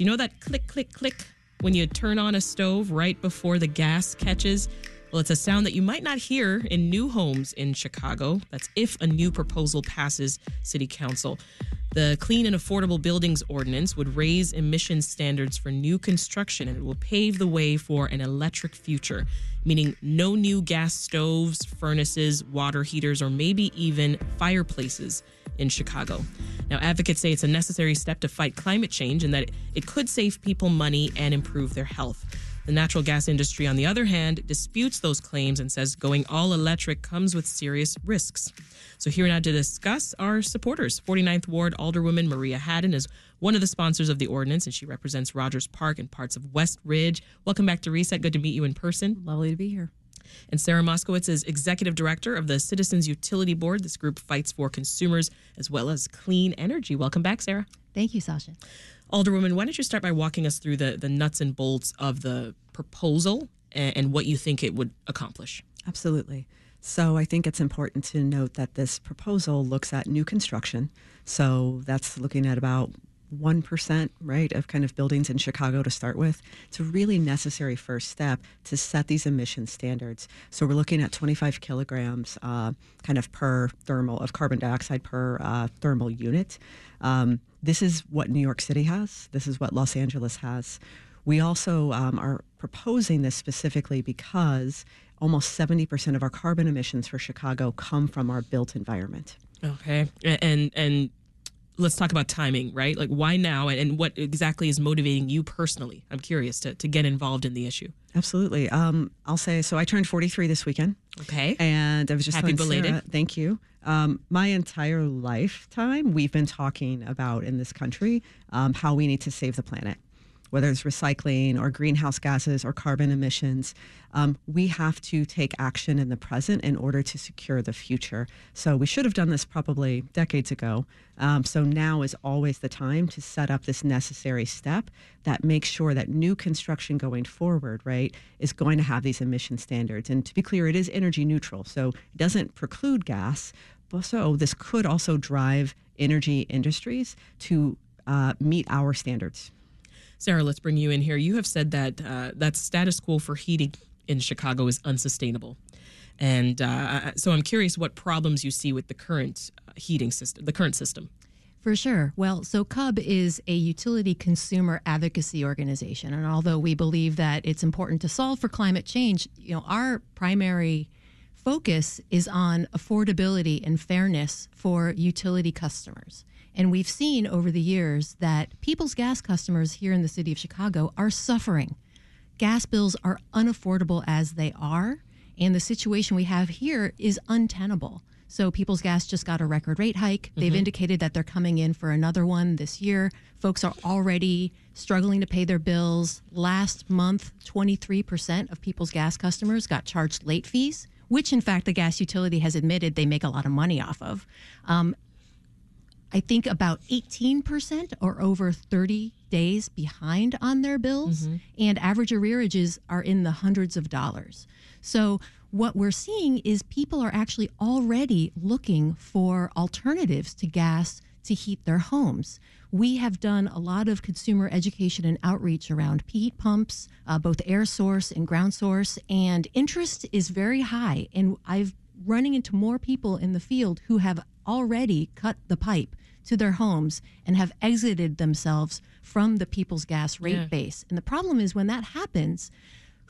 You know that click, click, click when you turn on a stove right before the gas catches? Well, it's a sound that you might not hear in new homes in Chicago. That's if a new proposal passes City Council. The Clean and Affordable Buildings Ordinance would raise emission standards for new construction and it will pave the way for an electric future, meaning no new gas stoves, furnaces, water heaters, or maybe even fireplaces in Chicago. Now, advocates say it's a necessary step to fight climate change and that it could save people money and improve their health. The natural gas industry, on the other hand, disputes those claims and says going all electric comes with serious risks. So, here now to discuss our supporters. 49th Ward Alderwoman Maria Hadden is one of the sponsors of the ordinance, and she represents Rogers Park and parts of West Ridge. Welcome back to Reset. Good to meet you in person. Lovely to be here. And Sarah Moskowitz is executive director of the Citizens Utility Board. This group fights for consumers as well as clean energy. Welcome back, Sarah. Thank you, Sasha. Alderwoman, why don't you start by walking us through the, the nuts and bolts of the proposal and, and what you think it would accomplish? Absolutely. So I think it's important to note that this proposal looks at new construction. So that's looking at about 1%, right, of kind of buildings in Chicago to start with. It's a really necessary first step to set these emission standards. So we're looking at 25 kilograms uh, kind of per thermal of carbon dioxide per uh, thermal unit. Um, this is what New York City has, this is what Los Angeles has. We also um, are proposing this specifically because almost 70% of our carbon emissions for Chicago come from our built environment. Okay. And and let's talk about timing, right? Like why now and what exactly is motivating you personally? I'm curious to, to get involved in the issue. Absolutely. Um, I'll say so. I turned 43 this weekend. Okay. And I was just happy belated. Sarah, thank you. Um, my entire lifetime, we've been talking about in this country um, how we need to save the planet whether it's recycling or greenhouse gases or carbon emissions, um, we have to take action in the present in order to secure the future. So we should have done this probably decades ago. Um, so now is always the time to set up this necessary step that makes sure that new construction going forward, right, is going to have these emission standards. And to be clear, it is energy neutral. So it doesn't preclude gas. But so this could also drive energy industries to uh, meet our standards. Sarah, let's bring you in here. You have said that uh, that status quo for heating in Chicago is unsustainable. And uh, so I'm curious what problems you see with the current uh, heating system, the current system. For sure. Well, so CUB is a utility consumer advocacy organization. And although we believe that it's important to solve for climate change, you know, our primary focus is on affordability and fairness for utility customers. And we've seen over the years that people's gas customers here in the city of Chicago are suffering. Gas bills are unaffordable as they are, and the situation we have here is untenable. So, People's Gas just got a record rate hike. They've mm-hmm. indicated that they're coming in for another one this year. Folks are already struggling to pay their bills. Last month, 23% of People's Gas customers got charged late fees, which, in fact, the gas utility has admitted they make a lot of money off of. Um, I think about 18% are over 30 days behind on their bills, and average arrearages are in the hundreds of dollars. So, what we're seeing is people are actually already looking for alternatives to gas to heat their homes. We have done a lot of consumer education and outreach around heat pumps, uh, both air source and ground source, and interest is very high. And I've running into more people in the field who have already cut the pipe to their homes and have exited themselves from the people's gas rate Yeah. base. And the problem is when that happens,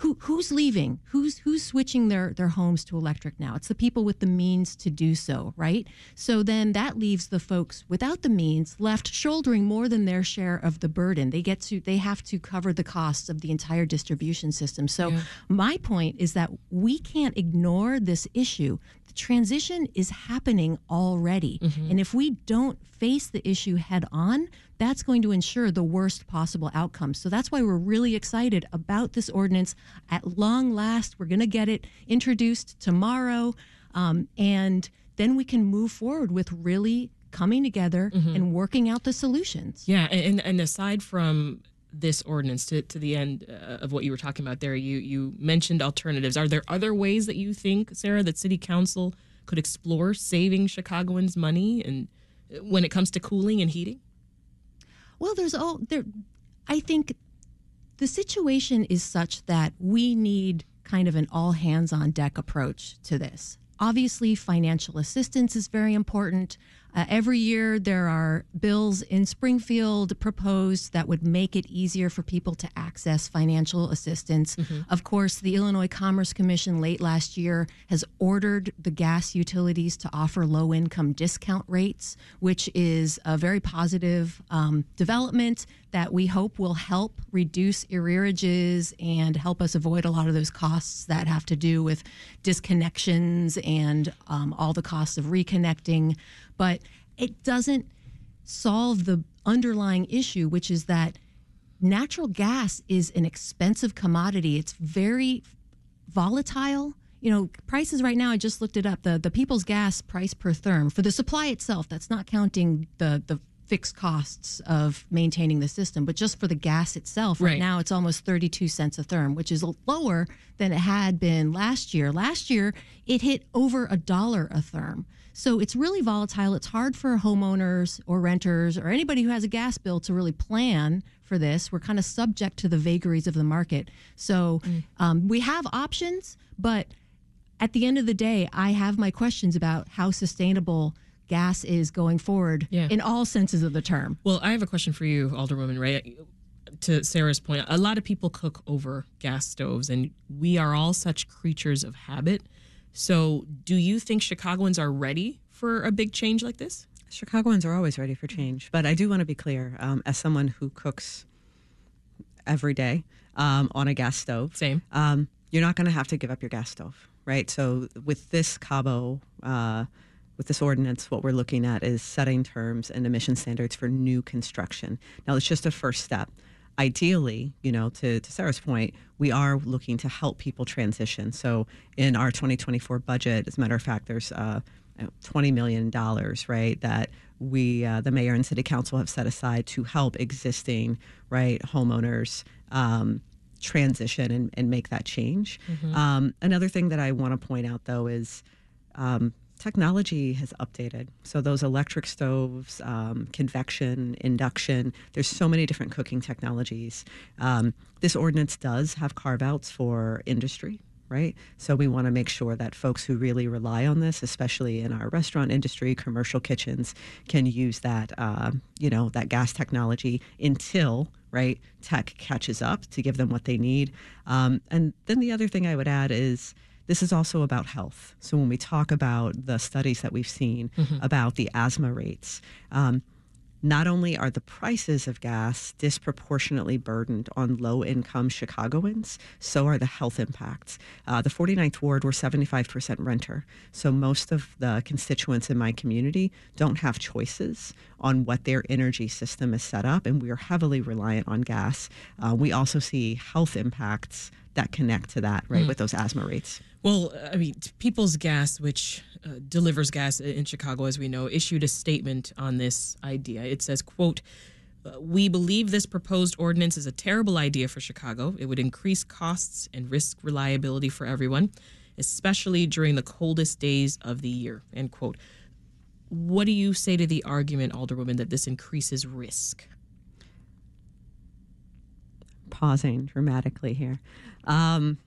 who who's leaving? Who's who's switching their their homes to electric now? It's the people with the means to do so, right? So then that leaves the folks without the means left shouldering more than their share of the burden. They get to they have to cover the costs of the entire distribution system. So my point is that we can't ignore this issue. The transition is happening already. Mm-hmm. And if we don't face the issue head on, that's going to ensure the worst possible outcome. So that's why we're really excited about this ordinance. At long last, we're going to get it introduced tomorrow. Um, and then we can move forward with really coming together and working out the solutions. Yeah, and and aside from this ordinance to, to the end uh, of what you were talking about there, you you mentioned alternatives. Are there other ways that you think, Sarah, that City Council could explore saving Chicagoans money and when it comes to cooling and heating? Well, there's all there. I think the situation is such that we need kind of an all hands on deck approach to this. Obviously, financial assistance is very important. Uh, every year, there are bills in Springfield proposed that would make it easier for people to access financial assistance. Mm-hmm. Of course, the Illinois Commerce Commission late last year has ordered the gas utilities to offer low income discount rates, which is a very positive um, development that we hope will help reduce arrearages and help us avoid a lot of those costs that have to do with disconnections and um, all the costs of reconnecting but it doesn't solve the underlying issue, which is that natural gas is an expensive commodity. It's very volatile. You know, prices right now, I just looked it up. The the people's gas price per therm for the supply itself, that's not counting the the fixed costs of maintaining the system, but just for the gas itself, right, right, now it's almost 32 cents a therm, which is lower than it had been last year. Last year, it hit over a dollar a therm. So it's really volatile. It's hard for homeowners or renters or anybody who has a gas bill to really plan for this. We're kind of subject to the vagaries of the market. So mm. um, we have options, but at the end of the day, I have my questions about how sustainable gas is going forward yeah. in all senses of the term. Well, I have a question for you, Alderwoman Ray. To Sarah's point, a lot of people cook over gas stoves, and we are all such creatures of habit. So, do you think Chicagoans are ready for a big change like this? Chicagoans are always ready for change, but I do want to be clear. Um, as someone who cooks every day um, on a gas stove, same, um, you're not going to have to give up your gas stove, right? So, with this Cabo, uh, with this ordinance, what we're looking at is setting terms and emission standards for new construction. Now, it's just a first step ideally, you know, to, to Sarah's point, we are looking to help people transition. So in our 2024 budget, as a matter of fact, there's uh, $20 million, right, that we, uh, the mayor and city council have set aside to help existing, right, homeowners um, transition and, and make that change. Mm-hmm. Um, another thing that I want to point out, though, is um, technology has updated. So those electric stoves, um, convection, induction, there's so many different cooking technologies. Um, this ordinance does have carve outs for industry. Right. So we want to make sure that folks who really rely on this, especially in our restaurant industry, commercial kitchens, can use that, uh, you know, that gas technology until right tech catches up to give them what they need. Um, and then the other thing I would add is this is also about health. So when we talk about the studies that we've seen mm-hmm. about the asthma rates, um, not only are the prices of gas disproportionately burdened on low income Chicagoans, so are the health impacts. Uh, the 49th Ward, we're 75% renter. So most of the constituents in my community don't have choices on what their energy system is set up, and we are heavily reliant on gas. Uh, we also see health impacts that connect to that, right, mm. with those asthma rates. Well, I mean, People's Gas, which uh, delivers gas in Chicago, as we know, issued a statement on this idea. It says, "quote." Uh, we believe this proposed ordinance is a terrible idea for Chicago. It would increase costs and risk reliability for everyone, especially during the coldest days of the year. End quote. What do you say to the argument, Alderwoman, that this increases risk? Pausing dramatically here. Um,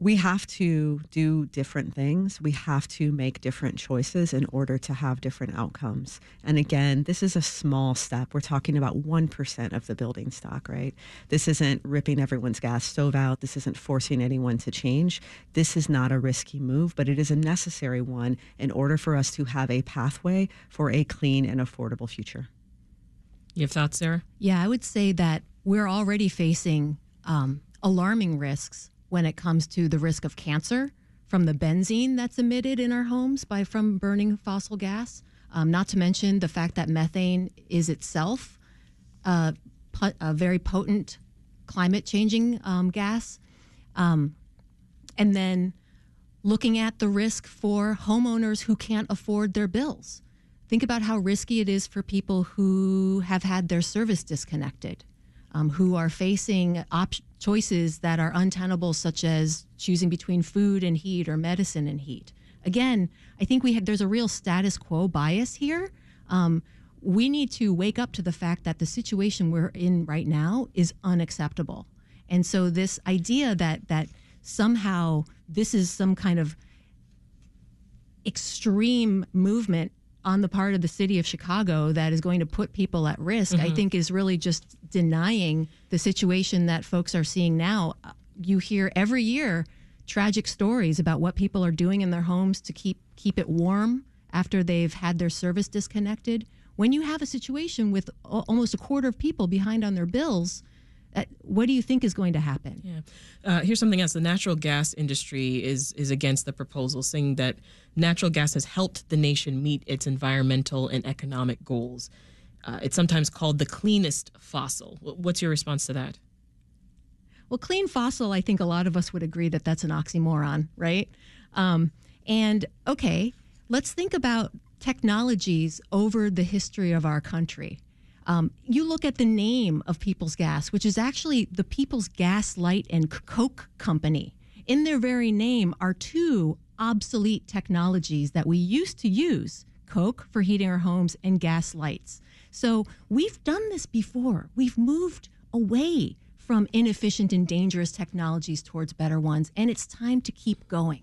we have to do different things. We have to make different choices in order to have different outcomes. And again, this is a small step. We're talking about 1% of the building stock, right? This isn't ripping everyone's gas stove out. This isn't forcing anyone to change. This is not a risky move, but it is a necessary one in order for us to have a pathway for a clean and affordable future. You have thoughts, Sarah? Yeah, I would say that we're already facing um, alarming risks when it comes to the risk of cancer from the benzene that's emitted in our homes by from burning fossil gas. Um, not to mention the fact that methane is itself uh, a very potent climate changing um, gas. Um, and then looking at the risk for homeowners who can't afford their bills. Think about how risky it is for people who have had their service disconnected um, who are facing op- choices that are untenable, such as choosing between food and heat or medicine and heat. Again, I think we have, there's a real status quo bias here. Um, we need to wake up to the fact that the situation we're in right now is unacceptable. And so this idea that that somehow this is some kind of extreme movement on the part of the city of Chicago that is going to put people at risk, mm-hmm. I think is really just denying the situation that folks are seeing now. You hear every year tragic stories about what people are doing in their homes to keep keep it warm after they've had their service disconnected. When you have a situation with almost a quarter of people behind on their bills, uh, what do you think is going to happen? Yeah. Uh, here's something else. The natural gas industry is is against the proposal, saying that natural gas has helped the nation meet its environmental and economic goals. Uh, it's sometimes called the cleanest fossil. What's your response to that? Well, clean fossil, I think a lot of us would agree that that's an oxymoron, right? Um, and okay, let's think about technologies over the history of our country. Um, you look at the name of People's Gas, which is actually the People's Gas Light and Coke Company. In their very name are two obsolete technologies that we used to use Coke for heating our homes and gas lights. So we've done this before. We've moved away from inefficient and dangerous technologies towards better ones, and it's time to keep going.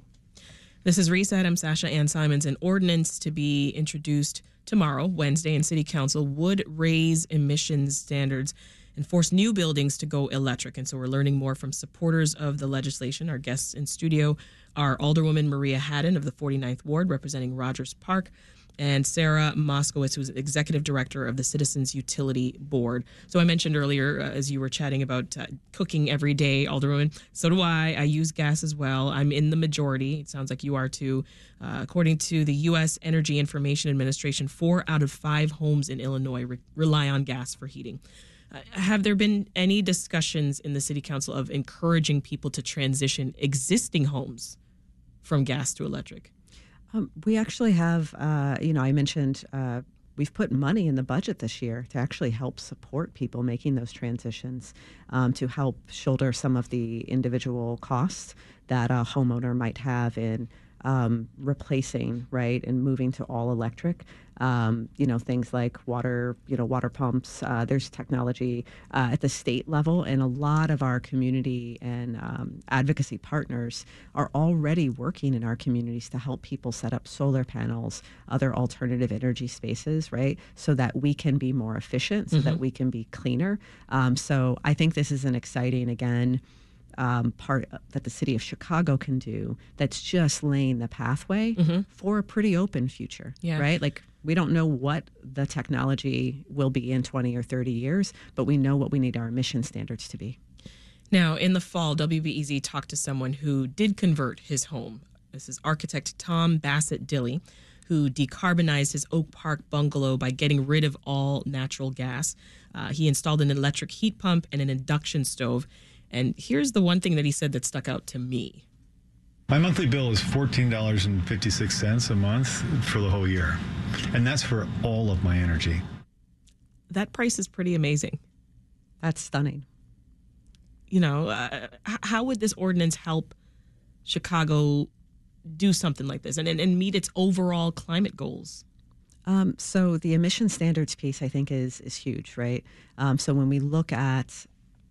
This is Reset I'm, Sasha Ann Simons. An ordinance to be introduced tomorrow, Wednesday, in City Council would raise emissions standards and force new buildings to go electric. And so we're learning more from supporters of the legislation. Our guests in studio are Alderwoman Maria Hadden of the 49th Ward, representing Rogers Park, and Sarah Moskowitz, who's executive director of the Citizens Utility Board. So I mentioned earlier, uh, as you were chatting about uh, cooking every day, Alderwoman. So do I. I use gas as well. I'm in the majority. It sounds like you are too. Uh, according to the U.S. Energy Information Administration, four out of five homes in Illinois re- rely on gas for heating. Uh, have there been any discussions in the city council of encouraging people to transition existing homes from gas to electric? Um, we actually have, uh, you know, I mentioned uh, we've put money in the budget this year to actually help support people making those transitions, um, to help shoulder some of the individual costs that a homeowner might have in um, replacing, right, and moving to all electric. Um, you know, things like water, you know, water pumps. Uh, there's technology uh, at the state level, and a lot of our community and um, advocacy partners are already working in our communities to help people set up solar panels, other alternative energy spaces, right, so that we can be more efficient, so mm-hmm. that we can be cleaner. Um, so I think this is an exciting, again, um, part that the city of Chicago can do that's just laying the pathway mm-hmm. for a pretty open future, yeah. right? Like we don't know what the technology will be in 20 or 30 years, but we know what we need our emission standards to be. Now, in the fall, WBEZ talked to someone who did convert his home. This is architect Tom Bassett-Dilley, who decarbonized his Oak Park bungalow by getting rid of all natural gas. Uh, he installed an electric heat pump and an induction stove. And here's the one thing that he said that stuck out to me. My monthly bill is $14.56 a month for the whole year. And that's for all of my energy. That price is pretty amazing. That's stunning. You know, uh, how would this ordinance help Chicago do something like this and, and, and meet its overall climate goals? Um, so the emission standards piece, I think, is is huge, right? Um, so when we look at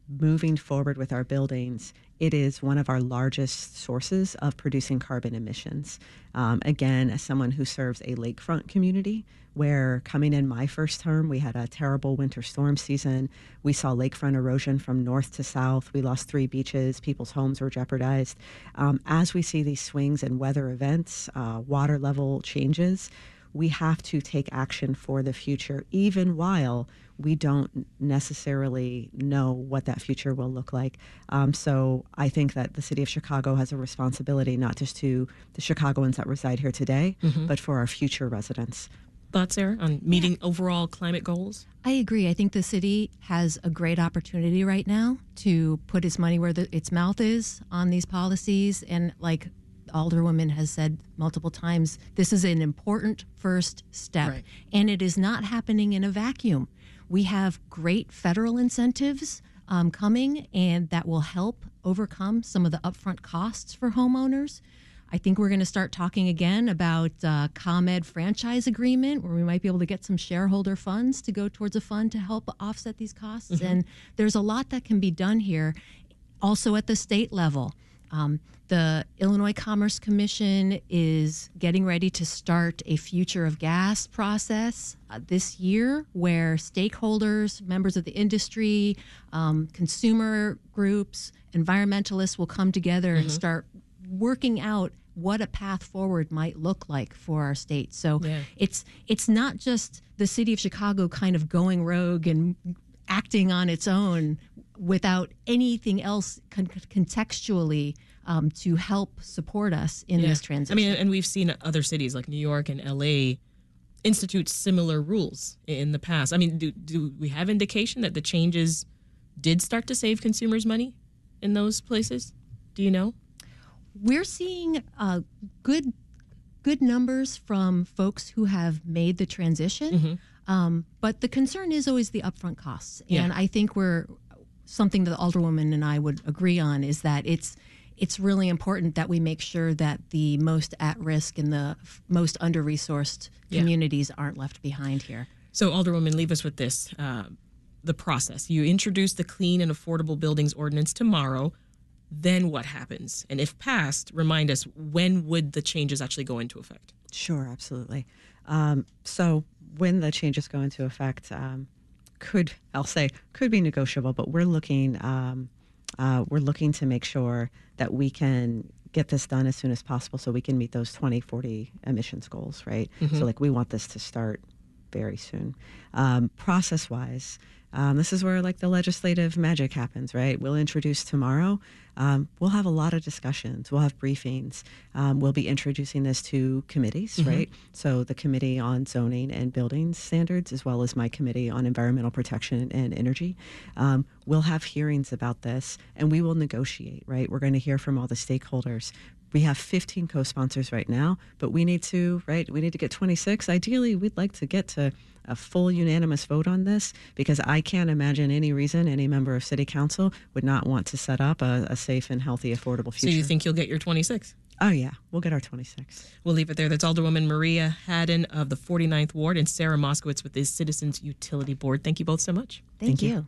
moving forward with our buildings, it is one of our largest sources of producing carbon emissions. Um, again, as someone who serves a lakefront community, where coming in my first term, we had a terrible winter storm season. We saw lakefront erosion from north to south. We lost three beaches. People's homes were jeopardized. Um, as we see these swings in weather events, uh, water level changes, we have to take action for the future, even while we don't necessarily know what that future will look like. Um, so I think that the city of Chicago has a responsibility not just to the Chicagoans that reside here today, mm-hmm. but for our future residents. Thoughts, Sarah, on meeting yeah. overall climate goals? I agree. I think the city has a great opportunity right now to put its money where the, its mouth is on these policies. And like Alderwoman has said multiple times, this is an important first step. Right. And it is not happening in a vacuum. We have great federal incentives um, coming, and that will help overcome some of the upfront costs for homeowners. I think we're going to start talking again about uh, ComEd franchise agreement, where we might be able to get some shareholder funds to go towards a fund to help offset these costs. And there's a lot that can be done here, also at the state level. Um, the Illinois Commerce Commission is getting ready to start a future of gas process uh, this year where stakeholders, members of the industry, um, consumer groups, environmentalists will come together and start working out what a path forward might look like for our state. So Yeah. it's it's not just the city of Chicago kind of going rogue and acting on its own without anything else con- contextually um, to help support us in Yeah. this transition. I mean, and we've seen other cities like New York and LA institute similar rules in the past. I mean, do do we have indication that the changes did start to save consumers money in those places? Do you know? we're seeing uh, good good numbers from folks who have made the transition. Um, but the concern is always the upfront costs, Yeah. and I think we're something that the alderwoman and I would agree on is that it's it's really important that we make sure that the most at risk and the f- most under resourced Yeah. communities aren't left behind here. So, Alderwoman, leave us with this: uh, the process. You introduce the Clean and Affordable Buildings Ordinance tomorrow. Then what happens? And if passed, remind us when would the changes actually go into effect? Sure, absolutely. Um, so when the changes go into effect, um, could I'll say could be negotiable, but we're looking um, uh, we're looking to make sure that we can get this done as soon as possible, so we can meet those 2040 emissions goals. Right. So like we want this to start very soon. Um, process wise, um, this is where like the legislative magic happens, right? We'll introduce tomorrow. Um, we'll have a lot of discussions. We'll have briefings. Um, we'll be introducing this to committees, right? So the committee on zoning and building standards, as well as my committee on environmental protection and energy. Um, we'll have hearings about this, and we will negotiate, right? We're going to hear from all the stakeholders we have 15 co-sponsors right now but we need to right we need to get 26 ideally we'd like to get to a full unanimous vote on this because i can't imagine any reason any member of city council would not want to set up a, a safe and healthy affordable future So, you think you'll get your 26? oh yeah we'll get our 26 We'll leave it there. That's Alderwoman Maria Hadden of the 49th Ward and Sarah Moskowitz with the Citizens Utility Board. Thank you both so much. Thank, Thank you. you.